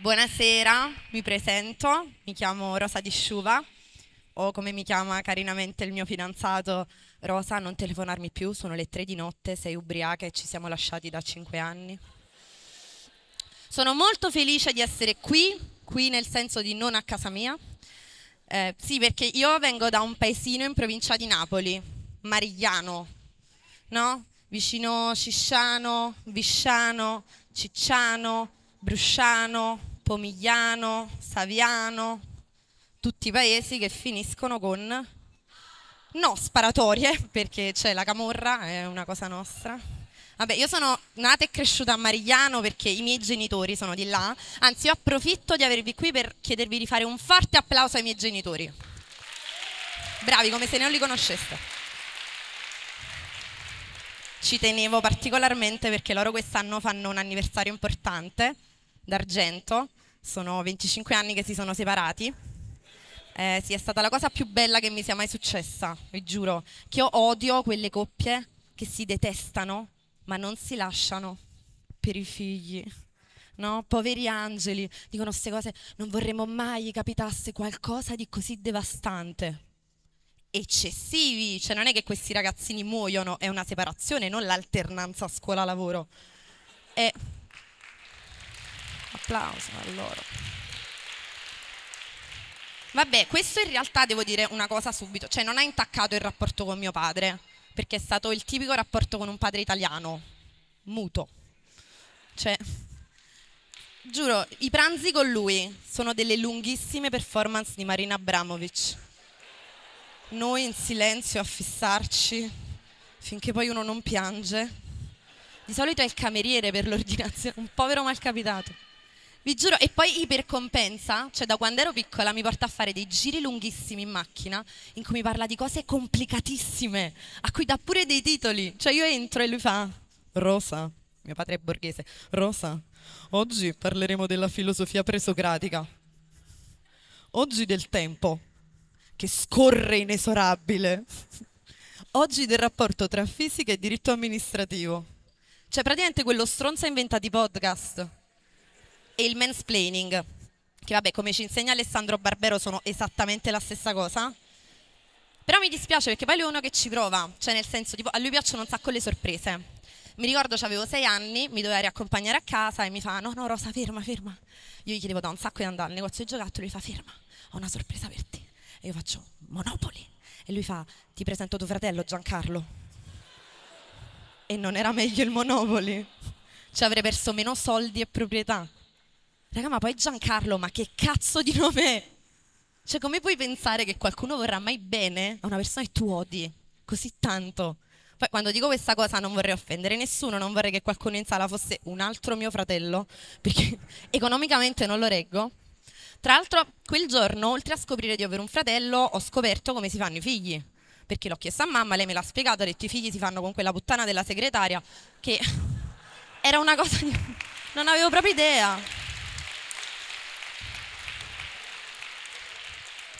Buonasera, mi presento, mi chiamo Rosa Di Sciuva o come mi chiama carinamente il mio fidanzato Rosa, non telefonarmi più, sono le tre di notte, sei ubriaca e ci siamo lasciati da cinque anni. Sono molto felice di essere qui, qui nel senso di non a casa mia. Eh, sì, perché io vengo da un paesino in provincia di Napoli, Marigliano, no? Vicino Cisciano, Visciano, Cicciano, Brusciano, Pomigliano, Saviano, tutti i paesi che finiscono con no sparatorie, perché c'è la camorra, è una cosa nostra. Vabbè, io sono nata e cresciuta a Marigliano perché i miei genitori sono di là. Anzi, io approfitto di avervi qui per chiedervi di fare un forte applauso ai miei genitori. Bravi, come se non li conosceste. Ci tenevo particolarmente perché loro quest'anno fanno un anniversario importante d'argento. Sono 25 anni che si sono separati. Eh, sì, è stata la cosa più bella che mi sia mai successa, vi giuro. Che io odio quelle coppie che si detestano ma non si lasciano per i figli. No? Poveri angeli, dicono queste cose, non vorremmo mai capitasse qualcosa di così devastante. Eccessivi, cioè non è che questi ragazzini muoiono, è una separazione, non l'alternanza scuola-lavoro. E... Applauso a loro. Vabbè, questo in realtà devo dire una cosa subito, cioè non ha intaccato il rapporto con mio padre, perché è stato il tipico rapporto con un padre italiano, muto. Cioè, giuro, i pranzi con lui sono delle lunghissime performance di Marina Abramovic. Noi in silenzio a fissarci finché poi uno non piange. Di solito è il cameriere per l'ordinazione, un povero malcapitato. Vi giuro, e poi ipercompensa, cioè da quando ero piccola mi porta a fare dei giri lunghissimi in macchina in cui mi parla di cose complicatissime, a cui dà pure dei titoli. Cioè io entro e lui fa, Rosa, mio padre è borghese, Rosa, oggi parleremo della filosofia presocratica. Oggi del tempo, che scorre inesorabile. Oggi del rapporto tra fisica e diritto amministrativo. Cioè praticamente quello stronzo ha inventato i podcast e il mansplaining, che vabbè come ci insegna Alessandro Barbero sono esattamente la stessa cosa. Però mi dispiace perché poi lui è uno che ci prova, cioè nel senso tipo a lui piacciono un sacco le sorprese. Mi ricordo avevo sei anni, mi doveva riaccompagnare a casa e mi fa no no Rosa ferma ferma. Io gli chiedevo da un sacco di andare al negozio di giocattoli, lui fa ferma, ho una sorpresa per te. E io faccio Monopoli. E lui fa ti presento tuo fratello Giancarlo. E non era meglio il Monopoli? Cioè avrei perso meno soldi e proprietà. Raga, ma poi Giancarlo, ma che cazzo di nome è? Cioè, come puoi pensare che qualcuno vorrà mai bene a una persona che tu odi così tanto? Poi quando dico questa cosa non vorrei offendere nessuno, non vorrei che qualcuno in sala fosse un altro mio fratello, perché economicamente non lo reggo. Tra l'altro, quel giorno, oltre a scoprire di avere un fratello, ho scoperto come si fanno i figli. Perché l'ho chiesto a mamma, lei me l'ha spiegato, ha detto i figli si fanno con quella puttana della segretaria, che era una cosa di... non avevo proprio idea.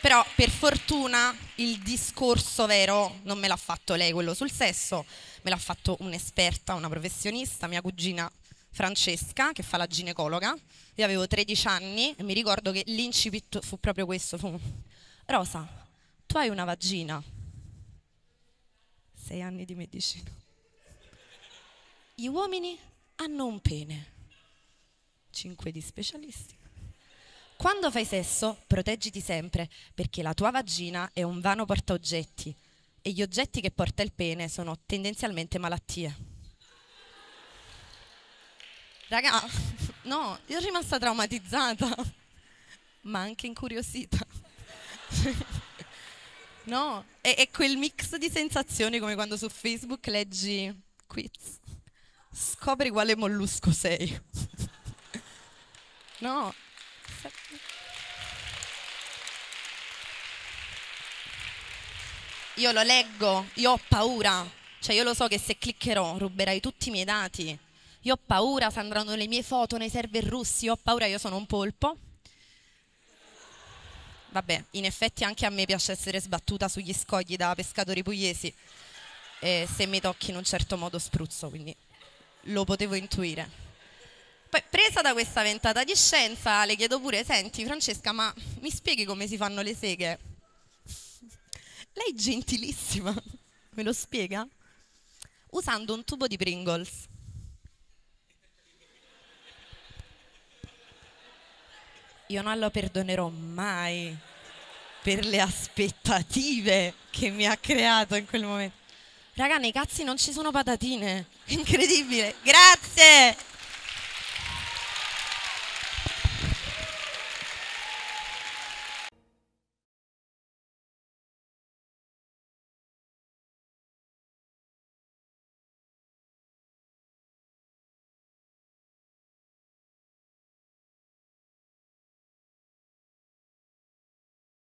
Però per fortuna il discorso vero non me l'ha fatto lei, quello sul sesso, me l'ha fatto un'esperta, una professionista, mia cugina Francesca, che fa la ginecologa. Io avevo 13 anni e mi ricordo che l'incipit fu proprio questo. Fu, Rosa, tu hai una vagina. Sei anni di medicina. Gli uomini hanno un pene. Cinque di specialisti. Quando fai sesso, proteggiti sempre, perché la tua vagina è un vano portaoggetti e gli oggetti che porta il pene sono tendenzialmente malattie. Raga, no, io sono rimasta traumatizzata, ma anche incuriosita. no, è, è quel mix di sensazioni come quando su Facebook leggi quiz. Scopri quale mollusco sei. no, io lo leggo, io ho paura, cioè io lo so che se cliccherò ruberai tutti i miei dati. Io ho paura se andranno le mie foto nei server russi, ho paura, io sono un polpo. Vabbè, in effetti anche a me piace essere sbattuta sugli scogli da pescatori pugliesi. e se mi tocchi in un certo modo spruzzo, quindi lo potevo intuire. Poi, presa da questa ventata di scienza, le chiedo pure, senti Francesca, ma mi spieghi come si fanno le seghe? Lei gentilissima, me lo spiega? Usando un tubo di Pringles. Io non lo perdonerò mai per le aspettative che mi ha creato in quel momento. Raga, nei cazzi non ci sono patatine. Incredibile. Grazie.